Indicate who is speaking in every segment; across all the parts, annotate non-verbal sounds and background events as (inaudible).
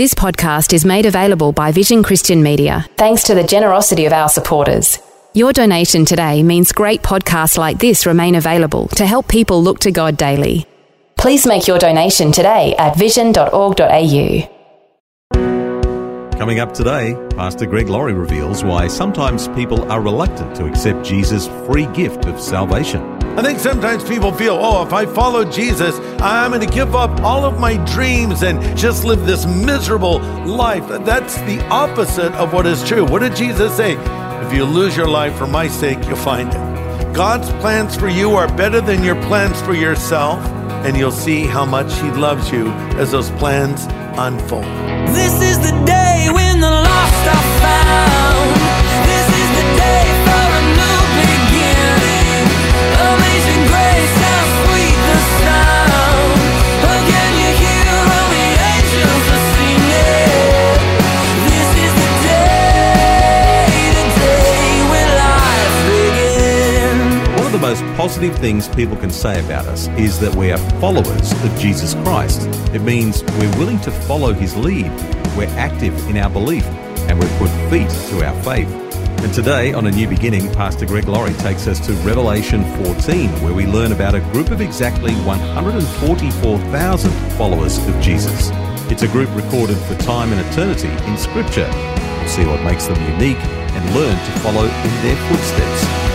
Speaker 1: This podcast is made available by Vision Christian Media, thanks to the generosity of our supporters. Your donation today means great podcasts like this remain available to help people look to God daily. Please make your donation today at vision.org.au.
Speaker 2: Coming up today, Pastor Greg Laurie reveals why sometimes people are reluctant to accept Jesus' free gift of salvation.
Speaker 3: I think sometimes people feel, oh, if I follow Jesus, I'm going to give up all of my dreams and just live this miserable life. That's the opposite of what is true. What did Jesus say? If you lose your life for my sake, you'll find it. God's plans for you are better than your plans for yourself, and you'll see how much He loves you as those plans unfold.
Speaker 4: This is the day when the lost are found.
Speaker 2: Positive things people can say about us is that we are followers of Jesus Christ. It means we're willing to follow his lead, we're active in our belief, and we put feet to our faith. And today, on A New Beginning, Pastor Greg Laurie takes us to Revelation 14, where we learn about a group of exactly 144,000 followers of Jesus. It's a group recorded for time and eternity in Scripture. We'll see what makes them unique and learn to follow in their footsteps.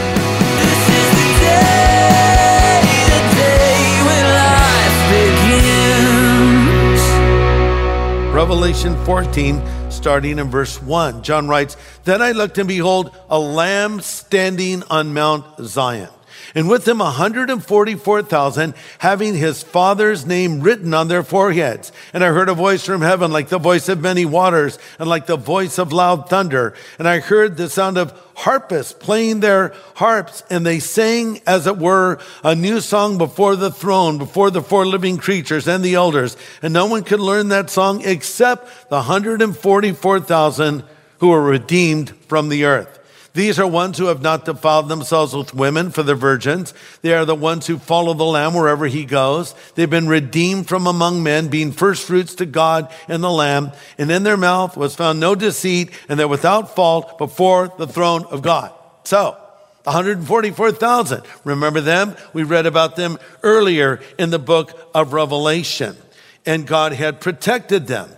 Speaker 3: Revelation 14, starting in verse 1. John writes, Then I looked and behold, a lamb standing on Mount Zion. And with him 144,000, having his father's name written on their foreheads. And I heard a voice from heaven, like the voice of many waters, and like the voice of loud thunder. And I heard the sound of harpists playing their harps, and they sang, as it were, a new song before the throne, before the four living creatures and the elders. And no one could learn that song except the 144,000 who were redeemed from the earth. These are ones who have not defiled themselves with women for the virgins. They are the ones who follow the Lamb wherever he goes. They've been redeemed from among men, being first fruits to God and the Lamb. And in their mouth was found no deceit, and they're without fault before the throne of God. So, 144,000. Remember them? We read about them earlier in the book of Revelation. And God had protected them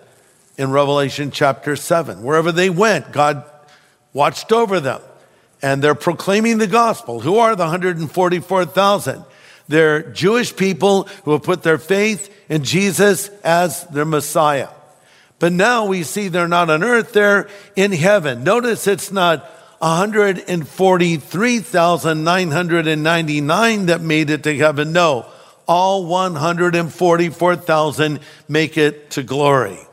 Speaker 3: in Revelation chapter 7. Wherever they went, God watched over them. And they're proclaiming the gospel. Who are the 144,000? They're Jewish people who have put their faith in Jesus as their Messiah. But now we see they're not on earth, they're in heaven. Notice it's not 143,999 that made it to heaven. No, all 144,000 make it to glory.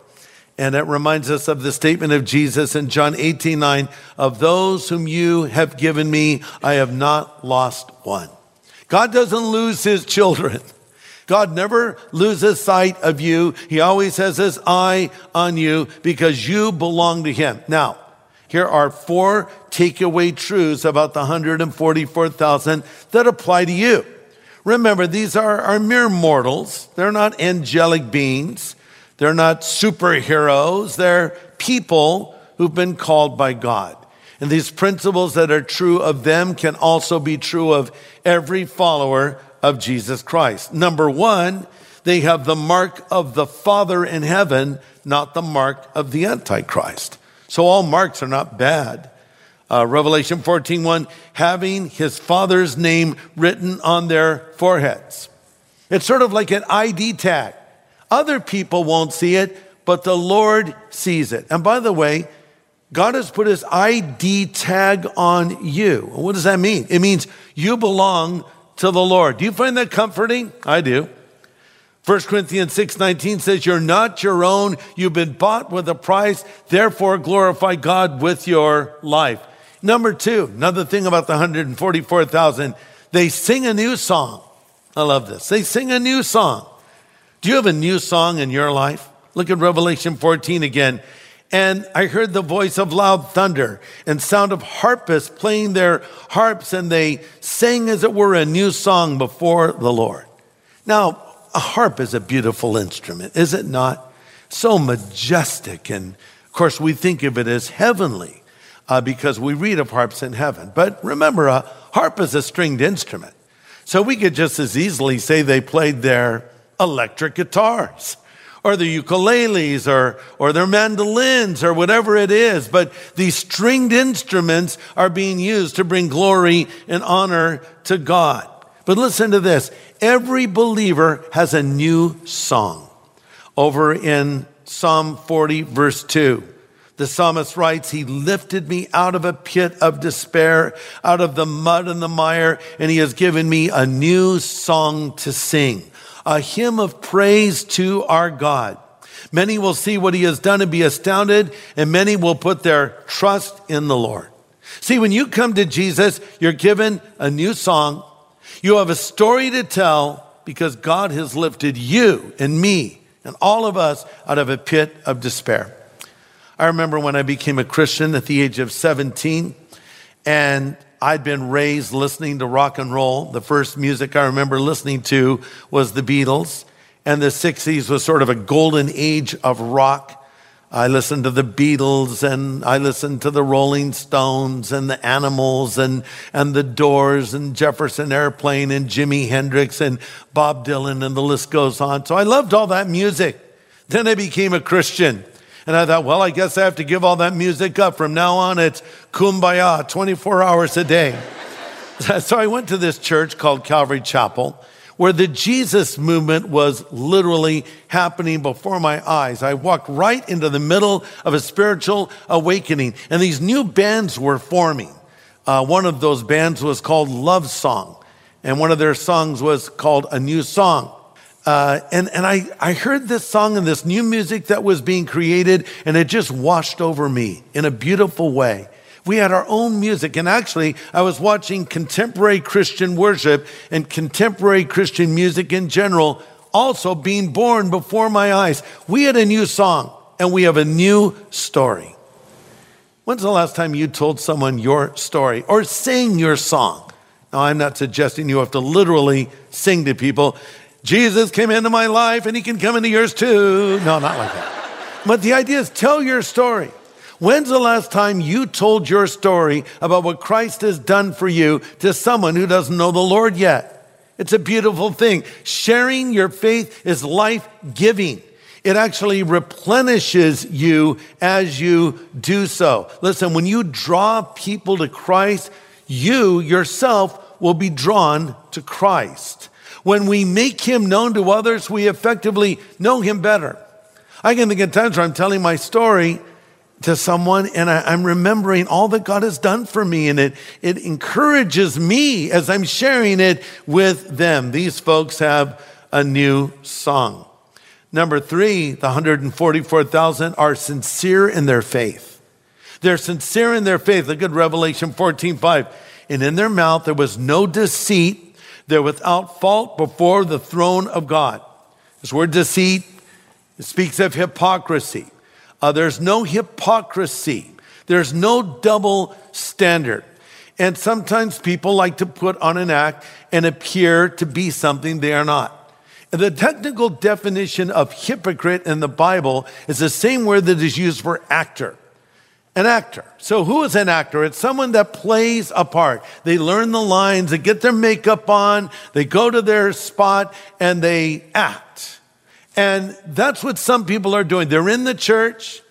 Speaker 3: And it reminds us of the statement of Jesus in John 18 9 of those whom you have given me, I have not lost one. God doesn't lose his children. God never loses sight of you. He always has his eye on you because you belong to him. Now, here are four takeaway truths about the 144,000 that apply to you. Remember, these are, are mere mortals. They're not angelic beings. They're not superheroes. They're people who've been called by God. And these principles that are true of them can also be true of every follower of Jesus Christ. Number one, they have the mark of the Father in heaven, not the mark of the Antichrist. So all marks are not bad. Uh, Revelation 14, 1, having his Father's name written on their foreheads. It's sort of like an ID tag. Other people won't see it, but the Lord sees it. And by the way, God has put his ID tag on you. What does that mean? It means you belong to the Lord. Do you find that comforting? I do. 1 Corinthians 6:19 says you're not your own, you've been bought with a price, therefore glorify God with your life. Number two, another thing about the 144,000, they sing a new song. I love this. They sing a new song. Do you have a new song in your life? Look at Revelation 14 again. And I heard the voice of loud thunder and sound of harpists playing their harps, and they sang as it were a new song before the Lord. Now, a harp is a beautiful instrument, is it not? So majestic. And of course, we think of it as heavenly uh, because we read of harps in heaven. But remember, a harp is a stringed instrument. So we could just as easily say they played their electric guitars or their ukuleles or, or their mandolins or whatever it is. But these stringed instruments are being used to bring glory and honor to God. But listen to this. Every believer has a new song. Over in Psalm 40 verse 2. The psalmist writes, He lifted me out of a pit of despair, out of the mud and the mire, and He has given me a new song to sing, a hymn of praise to our God. Many will see what He has done and be astounded, and many will put their trust in the Lord. See, when you come to Jesus, you're given a new song. You have a story to tell because God has lifted you and me and all of us out of a pit of despair. I remember when I became a Christian at the age of 17, and I'd been raised listening to rock and roll. The first music I remember listening to was the Beatles, and the 60s was sort of a golden age of rock. I listened to the Beatles and I listened to the Rolling Stones and the Animals and, and the Doors and Jefferson Airplane and Jimi Hendrix and Bob Dylan and the list goes on. So I loved all that music. Then I became a Christian. And I thought, well, I guess I have to give all that music up. From now on, it's kumbaya 24 hours a day. (laughs) so I went to this church called Calvary Chapel where the Jesus movement was literally happening before my eyes. I walked right into the middle of a spiritual awakening, and these new bands were forming. Uh, one of those bands was called Love Song, and one of their songs was called A New Song. Uh, and and I, I heard this song and this new music that was being created, and it just washed over me in a beautiful way. We had our own music. And actually, I was watching contemporary Christian worship and contemporary Christian music in general also being born before my eyes. We had a new song and we have a new story. When's the last time you told someone your story or sang your song? Now, I'm not suggesting you have to literally sing to people. Jesus came into my life and he can come into yours too. No, not like that. But the idea is tell your story. When's the last time you told your story about what Christ has done for you to someone who doesn't know the Lord yet? It's a beautiful thing. Sharing your faith is life giving. It actually replenishes you as you do so. Listen, when you draw people to Christ, you yourself will be drawn to Christ. When we make him known to others, we effectively know him better. I can think of times where I'm telling my story to someone and I, am remembering all that God has done for me and it, it encourages me as I'm sharing it with them. These folks have a new song. Number three, the 144,000 are sincere in their faith. They're sincere in their faith. Look at Revelation 14, 5. And in their mouth there was no deceit. They're without fault before the throne of God. This word deceit it speaks of hypocrisy. Uh, there's no hypocrisy. There's no double standard. And sometimes people like to put on an act and appear to be something they are not. And the technical definition of hypocrite in the Bible is the same word that is used for actor. An actor. So, who is an actor? It's someone that plays a part. They learn the lines, they get their makeup on, they go to their spot, and they act. And that's what some people are doing. They're in the church,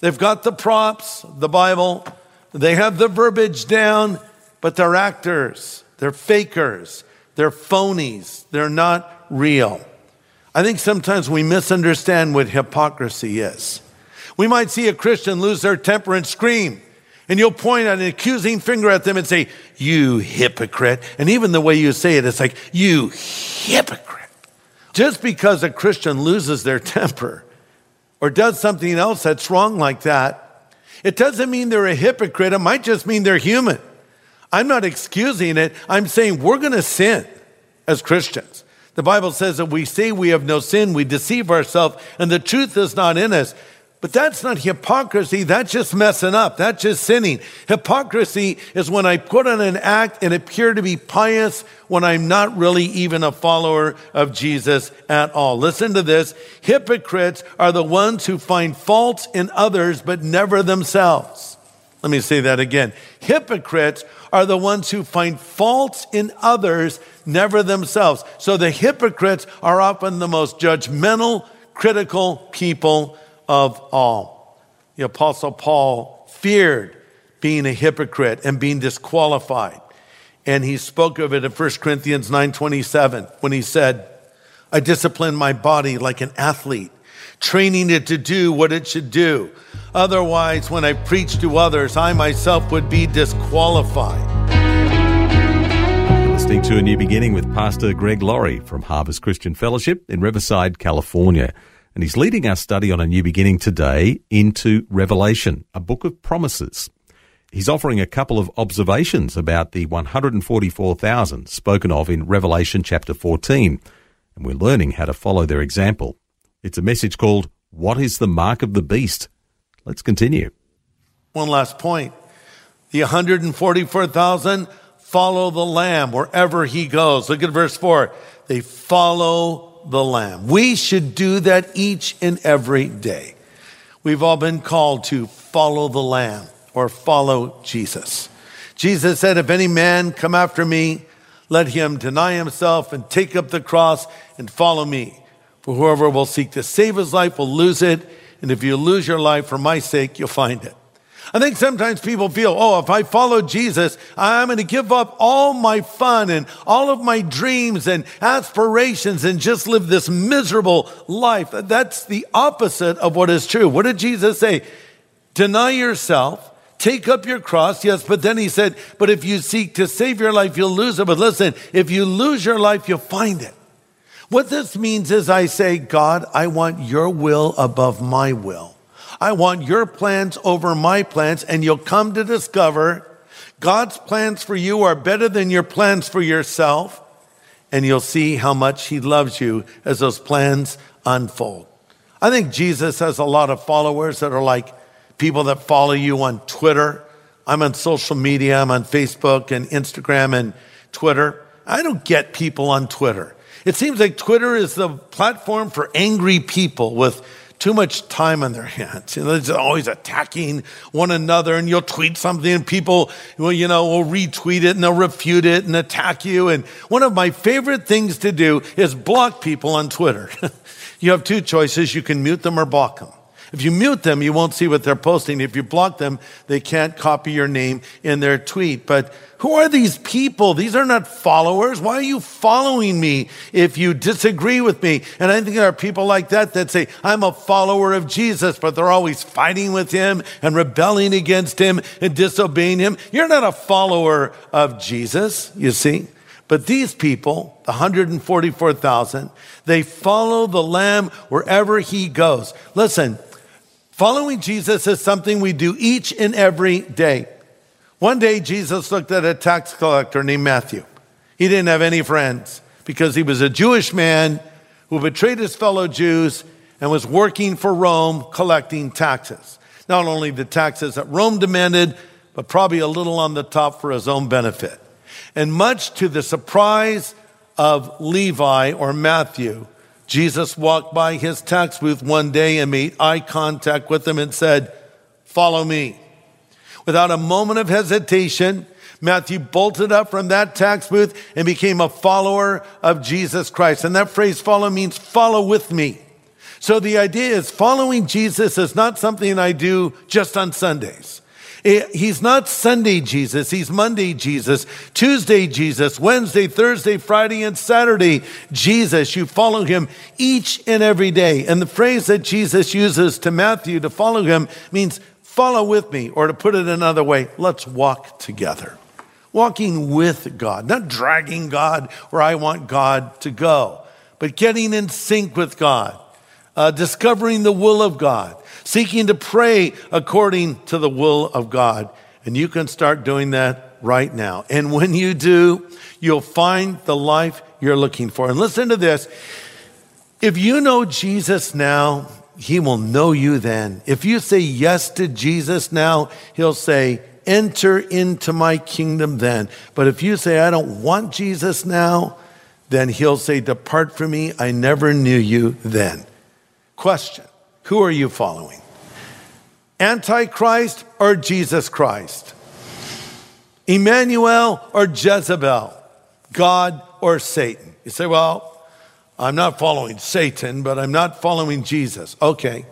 Speaker 3: they've got the props, the Bible, they have the verbiage down, but they're actors, they're fakers, they're phonies, they're not real. I think sometimes we misunderstand what hypocrisy is. We might see a Christian lose their temper and scream, and you'll point an accusing finger at them and say, You hypocrite. And even the way you say it, it's like, You hypocrite. Just because a Christian loses their temper or does something else that's wrong like that, It doesn't mean they're a hypocrite, it might just mean they're human. I'm not excusing it. I'm saying we're going to sin as Christians. The Bible says that we say we have no sin, we deceive ourselves, and the truth is not in us. But that's not hypocrisy. That's just messing up. That's just sinning. Hypocrisy is when I put on an act and appear to be pious when I'm not really even a follower of Jesus at all. Listen to this. Hypocrites are the ones who find faults in others, but never themselves. Let me say that again. Hypocrites are the ones who find faults in others, never themselves. So the hypocrites are often the most judgmental, critical people of all. The Apostle Paul feared being a hypocrite and being disqualified. And he spoke of it in 1 Corinthians 9:27 when he said, I discipline my body like an athlete, training it to do what it should do. Otherwise, when I preach to others, I myself would be disqualified.
Speaker 2: Listening to A New Beginning with Pastor Greg Laurie from Harvest Christian Fellowship in Riverside, California. And he's leading our study on A New Beginning today into Revelation, a book of promises. He's offering a couple of observations about the 144,000 spoken of in Revelation chapter 14, and we're learning how to follow their example. It's a message called What is the Mark of the Beast? Let's continue.
Speaker 3: One last point. The 144,000 follow the Lamb wherever he goes. Look at verse 4. They follow the Lamb. We should do that each and every day. We've all been called to follow the Lamb or follow Jesus. Jesus said, If any man come after me, let him deny himself and take up the cross and follow me. For whoever will seek to save his life will lose it. And if you lose your life for my sake, you'll find it. I think sometimes people feel, oh, if I follow Jesus, I'm going to give up all my fun and all of my dreams and aspirations and just live this miserable life. That's the opposite of what is true. What did Jesus say? Deny yourself. Take up your cross, yes, but then he said, but if you seek to save your life, you'll lose it. But listen, if you lose your life, you'll find it. What this means is I say, God, I want your will above my will. I want your plans over my plans, and you'll come to discover God's plans for you are better than your plans for yourself, and you'll see how much He loves you as those plans unfold. I think Jesus has a lot of followers that are like people that follow you on Twitter. I'm on social media, I'm on Facebook and Instagram and Twitter. I don't get people on Twitter. It seems like Twitter is the platform for angry people with too much time on their hands. You know, they're always attacking one another, and you'll tweet something, and people, will, you know, will retweet it and they'll refute it and attack you. And one of my favorite things to do is block people on Twitter. (laughs) you have two choices: you can mute them or block them. If you mute them, you won't see what they're posting. If you block them, they can't copy your name in their tweet. But who are these people? These are not followers. Why are you following me if you disagree with me? And I think there are people like that that say, I'm a follower of Jesus, but they're always fighting with him and rebelling against him and disobeying him. You're not a follower of Jesus, you see. But these people, the 144,000, they follow the Lamb wherever he goes. Listen, Following Jesus is something we do each and every day. One day, Jesus looked at a tax collector named Matthew. He didn't have any friends because he was a Jewish man who betrayed his fellow Jews and was working for Rome collecting taxes. Not only the taxes that Rome demanded, but probably a little on the top for his own benefit. And much to the surprise of Levi or Matthew, Jesus walked by his tax booth one day and made eye contact with him and said, Follow me. Without a moment of hesitation, Matthew bolted up from that tax booth and became a follower of Jesus Christ. And that phrase follow means follow with me. So the idea is following Jesus is not something I do just on Sundays. Eh, he's not Sunday Jesus. He's Monday Jesus, Tuesday Jesus, Wednesday, Thursday, Friday, and Saturday Jesus. You follow him each and every day. And the phrase that Jesus uses to Matthew to follow him means follow with me, or to put it another way, let's walk together. Walking with God, not dragging God where I want God to go, but getting in sync with God. Uh, discovering the will of God, seeking to pray according to the will of God. And you can start doing that right now. And when you do, you'll find the life you're looking for. And listen to this. If you know Jesus now, he will know you then. If you say yes to Jesus now, he'll say, enter into my kingdom then. But if you say, I don't want Jesus now, then he'll say, depart from me. I never knew you then. Question. Who are you following? Antichrist or Jesus Christ? Emmanuel or Jezebel? God or Satan? You say, well, I'm not following Satan, but I'm not following Jesus. Okay.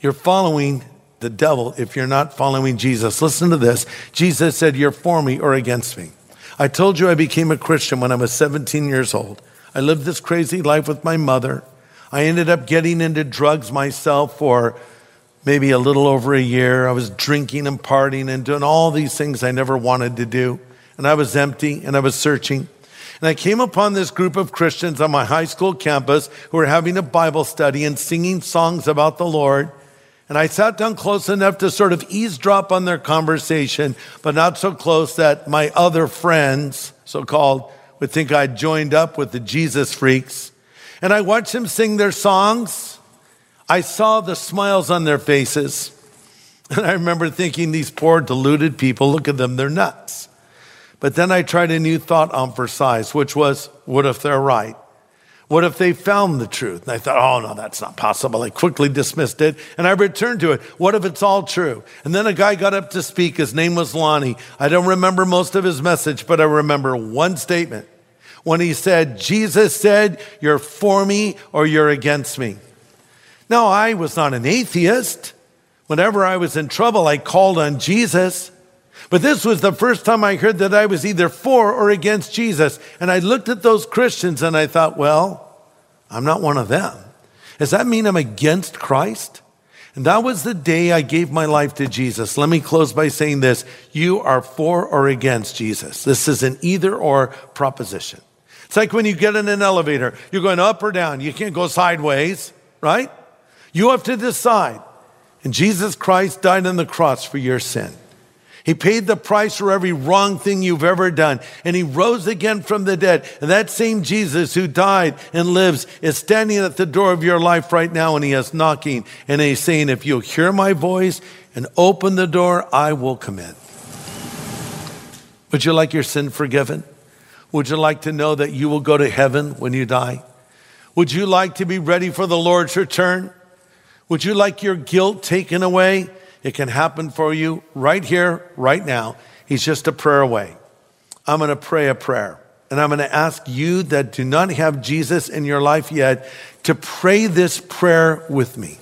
Speaker 3: You're following the devil if you're not following Jesus. Listen to this. Jesus said, You're for me or against me. I told you I became a Christian when I was 17 years old. I lived this crazy life with my mother. I ended up getting into drugs myself for maybe a little over a year. I was drinking and partying and doing all these things I never wanted to do. And I was empty and I was searching. And I came upon this group of Christians on my high school campus who were having a Bible study and singing songs about the Lord. And I sat down close enough to sort of eavesdrop on their conversation, but not so close that my other friends, so called, would think I'd joined up with the Jesus freaks. And I watched them sing their songs. I saw the smiles on their faces. (laughs) And I remember thinking, these poor deluded people, look at them, they're nuts. But then I tried a new thought on for size, which was, what if they're right? What if they found the truth? And I thought, oh no, that's not possible. I quickly dismissed it and I returned to it. What if it's all true? And then a guy got up to speak. His name was Lonnie. I don't remember most of his message, but I remember one statement when he said, Jesus said, you're for me or you're against me. Now, I was not an atheist. Whenever I was in trouble, I called on Jesus. But this was the first time I heard that I was either for or against Jesus. And I looked at those Christians and I thought, well, I'm not one of them. Does that mean I'm against Christ? And that was the day I gave my life to Jesus. Let me close by saying this. You are for or against Jesus. This is an either or proposition. It's like when you get in an elevator, you're going up or down. You can't go sideways, right? You have to decide. And Jesus Christ died on the cross for your sin. He paid the price for every wrong thing you've ever done. And he rose again from the dead. And that same Jesus who died and lives is standing at the door of your life right now and he is knocking and he's saying, if you'll hear my voice and open the door, I will come in. Would you like your sin forgiven? Would you like to know that you will go to heaven when you die? Would you like to be ready for the Lord's return? Would you like your guilt taken away? It can happen for you right here, right now. He's just a prayer away. I'm going to pray a prayer. And I'm going to ask you that do not have Jesus in your life yet to pray this prayer with me.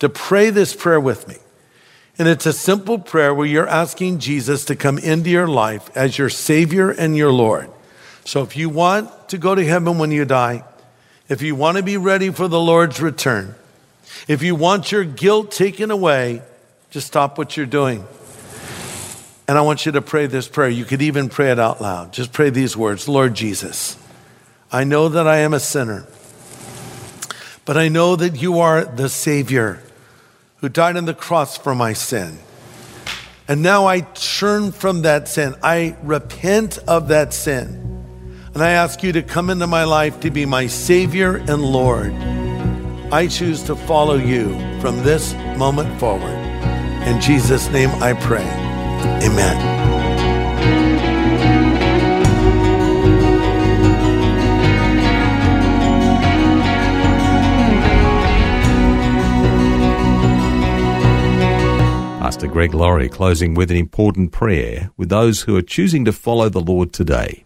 Speaker 3: To pray this prayer with me. And it's a simple prayer where you're asking Jesus to come into your life as your Savior and your Lord. So if you want to go to heaven when you die, if you want to be ready for the Lord's return, if you want your guilt taken away, just stop what you're doing. And I want you to pray this prayer. You could even pray it out loud. Just pray these words Lord Jesus, I know that I am a sinner, but I know that you are the Savior who died on the cross for my sin. And now I turn from that sin. I repent of that sin. And I ask you to come into my life to be my Savior and Lord. I choose to follow you from this moment forward. In Jesus' name I pray. Amen.
Speaker 2: Pastor Greg Laurie closing with an important prayer with those who are choosing to follow the Lord today.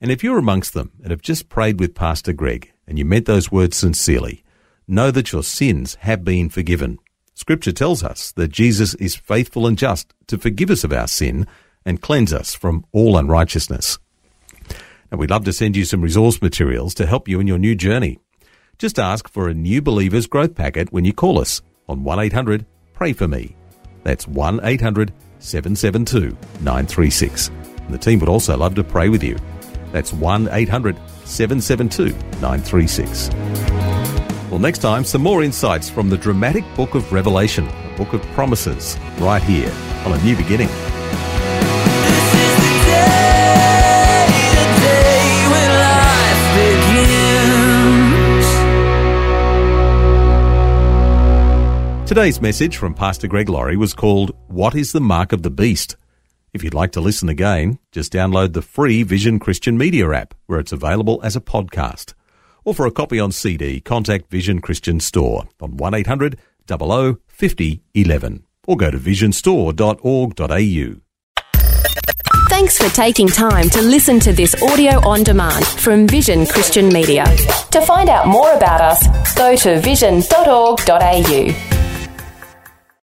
Speaker 2: And if you're amongst them and have just prayed with Pastor Greg and you meant those words sincerely, know that your sins have been forgiven. Scripture tells us that Jesus is faithful and just to forgive us of our sin and cleanse us from all unrighteousness. And we'd love to send you some resource materials to help you in your new journey. Just ask for a New Believers Growth Packet when you call us on 1 800 Pray For Me. That's 1 800 772 936. And the team would also love to pray with you. That's 1 800 772 936. Well, next time, some more insights from the dramatic book of Revelation, a book of promises, right here on A New Beginning. Today's message from Pastor Greg Laurie was called What is the Mark of the Beast? If you'd like to listen again, just download the free Vision Christian Media app, where it's available as a podcast. Or for a copy on CD, contact Vision Christian Store on 1800 00 50 11 or go to visionstore.org.au.
Speaker 1: Thanks for taking time to listen to this audio on demand from Vision Christian Media. To find out more about us, go to vision.org.au.